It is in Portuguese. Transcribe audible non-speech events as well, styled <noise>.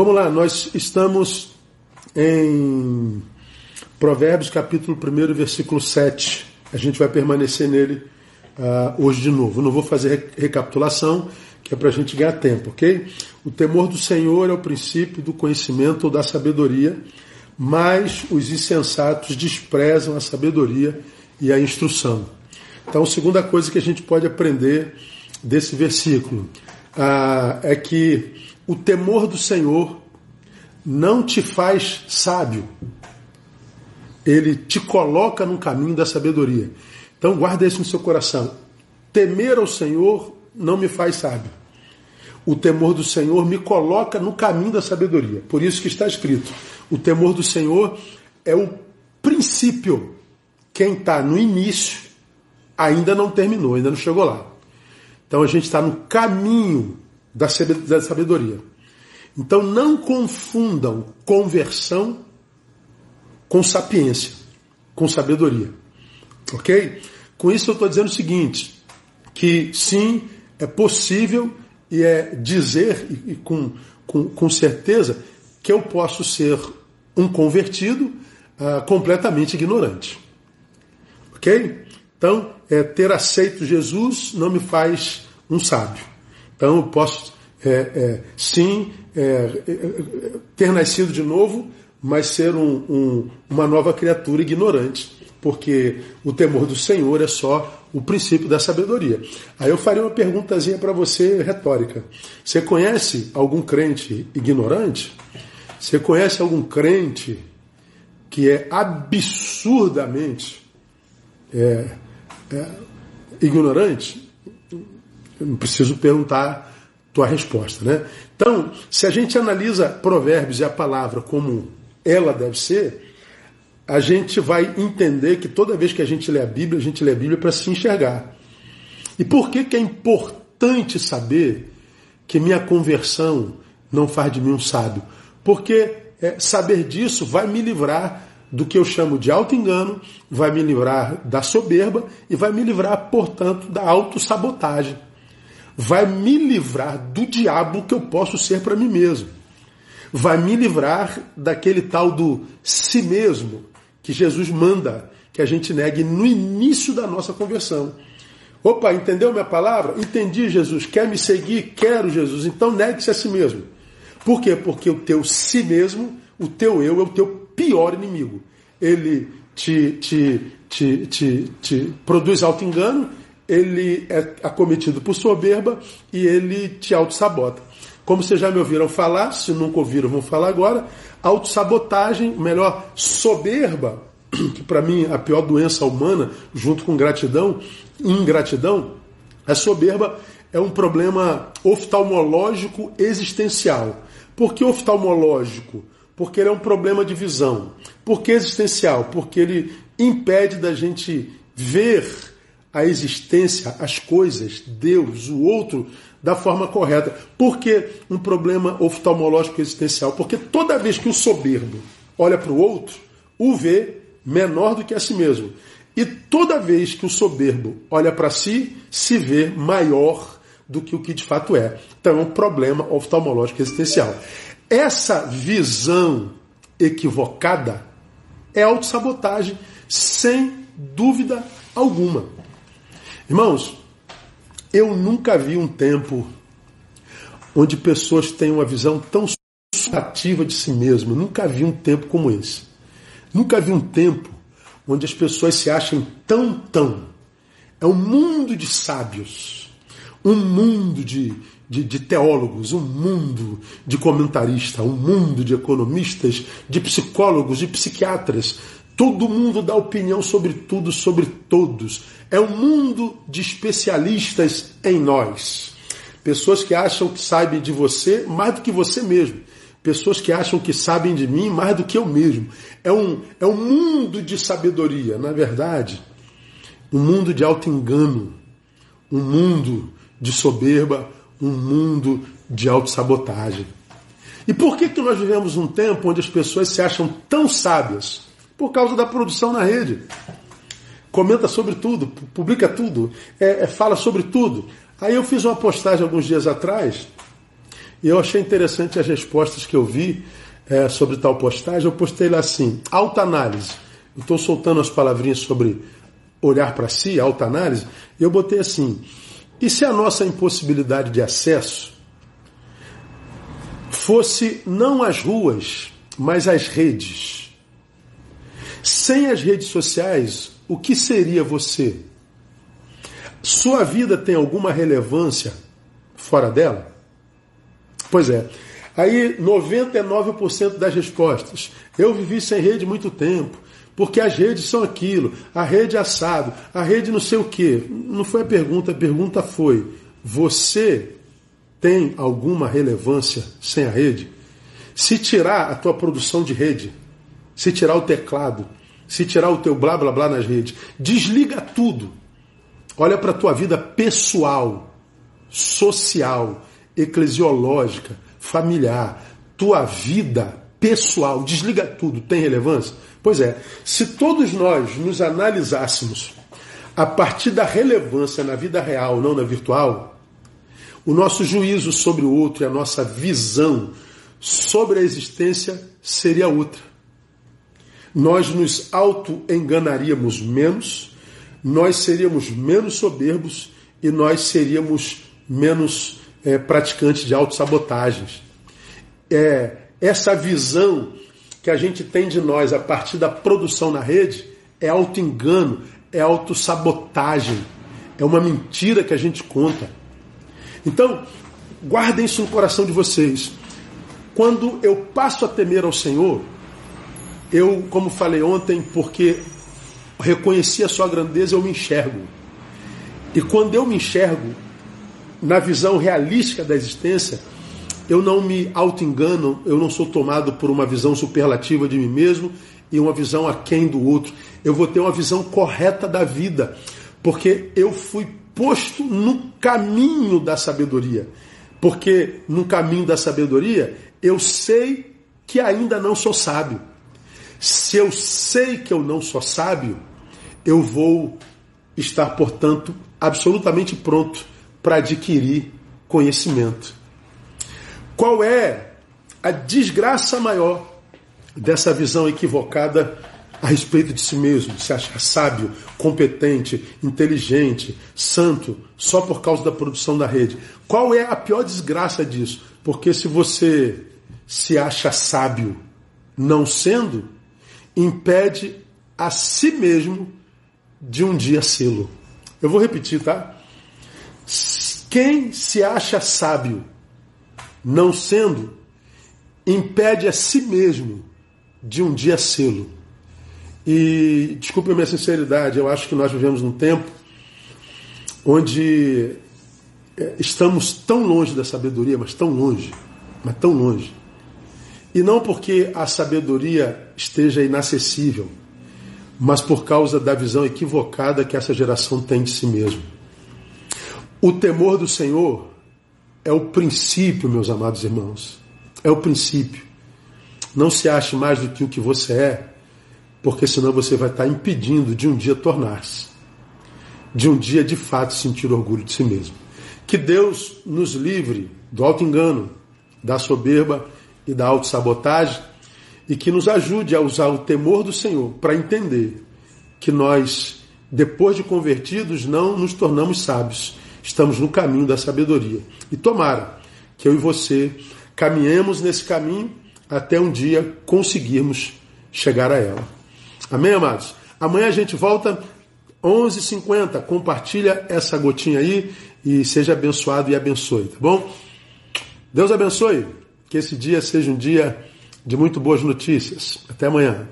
Vamos lá, nós estamos em Provérbios capítulo 1, versículo 7. A gente vai permanecer nele uh, hoje de novo. Não vou fazer recapitulação, que é para a gente ganhar tempo, ok? O temor do Senhor é o princípio do conhecimento ou da sabedoria, mas os insensatos desprezam a sabedoria e a instrução. Então, segunda coisa que a gente pode aprender desse versículo uh, é que o temor do Senhor não te faz sábio. Ele te coloca no caminho da sabedoria. Então guarda isso no seu coração. Temer ao Senhor não me faz sábio. O temor do Senhor me coloca no caminho da sabedoria. Por isso que está escrito: o temor do Senhor é o princípio. Quem está no início ainda não terminou, ainda não chegou lá. Então a gente está no caminho da sabedoria. Então não confundam conversão com sapiência, com sabedoria. Ok? Com isso eu estou dizendo o seguinte: que sim, é possível e é dizer e, com, com, com certeza que eu posso ser um convertido uh, completamente ignorante. Ok? Então, é, ter aceito Jesus não me faz um sábio. Então eu posso, é, é, sim, é, é, ter nascido de novo, mas ser um, um, uma nova criatura ignorante, porque o temor do Senhor é só o princípio da sabedoria. Aí eu faria uma perguntazinha para você retórica. Você conhece algum crente ignorante? Você conhece algum crente que é absurdamente é, é, ignorante? Preciso perguntar tua resposta, né? Então, se a gente analisa Provérbios e a palavra como ela deve ser, a gente vai entender que toda vez que a gente lê a Bíblia, a gente lê a Bíblia para se enxergar. E por que, que é importante saber que minha conversão não faz de mim um sábio? Porque é, saber disso vai me livrar do que eu chamo de auto-engano, vai me livrar da soberba e vai me livrar, portanto, da autossabotagem vai me livrar do diabo que eu posso ser para mim mesmo. Vai me livrar daquele tal do si mesmo que Jesus manda que a gente negue no início da nossa conversão. Opa, entendeu minha palavra? Entendi, Jesus. Quer me seguir? Quero, Jesus. Então negue-se a si mesmo. Por quê? Porque o teu si mesmo, o teu eu, é o teu pior inimigo. Ele te, te, te, te, te produz auto-engano ele é acometido por soberba e ele te auto-sabota. Como vocês já me ouviram falar, se nunca ouviram, vão falar agora, autossabotagem, melhor, soberba, <clears throat> que para mim é a pior doença humana, junto com gratidão, ingratidão, a soberba é um problema oftalmológico existencial. Por que oftalmológico? Porque ele é um problema de visão. Por que existencial? Porque ele impede da gente ver a existência, as coisas, Deus, o outro, da forma correta. Por que um problema oftalmológico existencial? Porque toda vez que o soberbo olha para o outro, o vê menor do que a si mesmo. E toda vez que o soberbo olha para si, se vê maior do que o que de fato é. Então é um problema oftalmológico existencial. Essa visão equivocada é autossabotagem, sem dúvida alguma. Irmãos, eu nunca vi um tempo onde pessoas têm uma visão tão ativa de si mesmo. Nunca vi um tempo como esse. Nunca vi um tempo onde as pessoas se acham tão, tão. É um mundo de sábios, um mundo de, de, de teólogos, um mundo de comentaristas, um mundo de economistas, de psicólogos, de psiquiatras, Todo mundo dá opinião sobre tudo, sobre todos. É um mundo de especialistas em nós. Pessoas que acham que sabem de você mais do que você mesmo. Pessoas que acham que sabem de mim mais do que eu mesmo. É um, é um mundo de sabedoria, na verdade. Um mundo de auto-engano. Um mundo de soberba. Um mundo de autossabotagem. E por que, que nós vivemos um tempo onde as pessoas se acham tão sábias? Por causa da produção na rede. Comenta sobre tudo, publica tudo, é, é, fala sobre tudo. Aí eu fiz uma postagem alguns dias atrás E eu achei interessante as respostas que eu vi é, sobre tal postagem. Eu postei lá assim: alta análise. Estou soltando as palavrinhas sobre olhar para si, alta análise. E eu botei assim: e se a nossa impossibilidade de acesso fosse não as ruas, mas as redes? Sem as redes sociais, o que seria você? Sua vida tem alguma relevância fora dela? Pois é. Aí 99% das respostas. Eu vivi sem rede muito tempo, porque as redes são aquilo, a rede é assado, a rede não sei o quê. Não foi a pergunta, a pergunta foi: você tem alguma relevância sem a rede? Se tirar a tua produção de rede, se tirar o teclado, se tirar o teu blá blá blá nas redes, desliga tudo. Olha para a tua vida pessoal, social, eclesiológica, familiar, tua vida pessoal, desliga tudo, tem relevância? Pois é, se todos nós nos analisássemos a partir da relevância na vida real, não na virtual, o nosso juízo sobre o outro e a nossa visão sobre a existência seria outra. Nós nos auto-enganaríamos menos, nós seríamos menos soberbos e nós seríamos menos é, praticantes de autossabotagens. É, essa visão que a gente tem de nós a partir da produção na rede é auto-engano, é autossabotagem, é uma mentira que a gente conta. Então, guardem isso no coração de vocês. Quando eu passo a temer ao Senhor, eu, como falei ontem, porque reconheci a sua grandeza, eu me enxergo. E quando eu me enxergo, na visão realística da existência, eu não me auto-engano, eu não sou tomado por uma visão superlativa de mim mesmo e uma visão aquém do outro. Eu vou ter uma visão correta da vida, porque eu fui posto no caminho da sabedoria. Porque no caminho da sabedoria eu sei que ainda não sou sábio. Se eu sei que eu não sou sábio, eu vou estar, portanto, absolutamente pronto para adquirir conhecimento. Qual é a desgraça maior dessa visão equivocada a respeito de si mesmo, se achar sábio, competente, inteligente, santo, só por causa da produção da rede? Qual é a pior desgraça disso? Porque se você se acha sábio não sendo, impede a si mesmo de um dia sê-lo. Eu vou repetir, tá? Quem se acha sábio, não sendo, impede a si mesmo de um dia sê-lo. E desculpe a minha sinceridade, eu acho que nós vivemos num tempo onde é, estamos tão longe da sabedoria, mas tão longe, mas tão longe. E não porque a sabedoria esteja inacessível, mas por causa da visão equivocada que essa geração tem de si mesma. O temor do Senhor é o princípio, meus amados irmãos. É o princípio. Não se ache mais do que o que você é, porque senão você vai estar impedindo de um dia tornar-se. De um dia de fato sentir orgulho de si mesmo. Que Deus nos livre do auto-engano, da soberba e da autossabotagem e que nos ajude a usar o temor do Senhor para entender que nós, depois de convertidos, não nos tornamos sábios estamos no caminho da sabedoria. E tomara que eu e você caminhemos nesse caminho até um dia conseguirmos chegar a ela. Amém, amados? Amanhã a gente volta 11h50. Compartilha essa gotinha aí e seja abençoado e abençoe, tá bom? Deus abençoe. Que esse dia seja um dia de muito boas notícias. Até amanhã.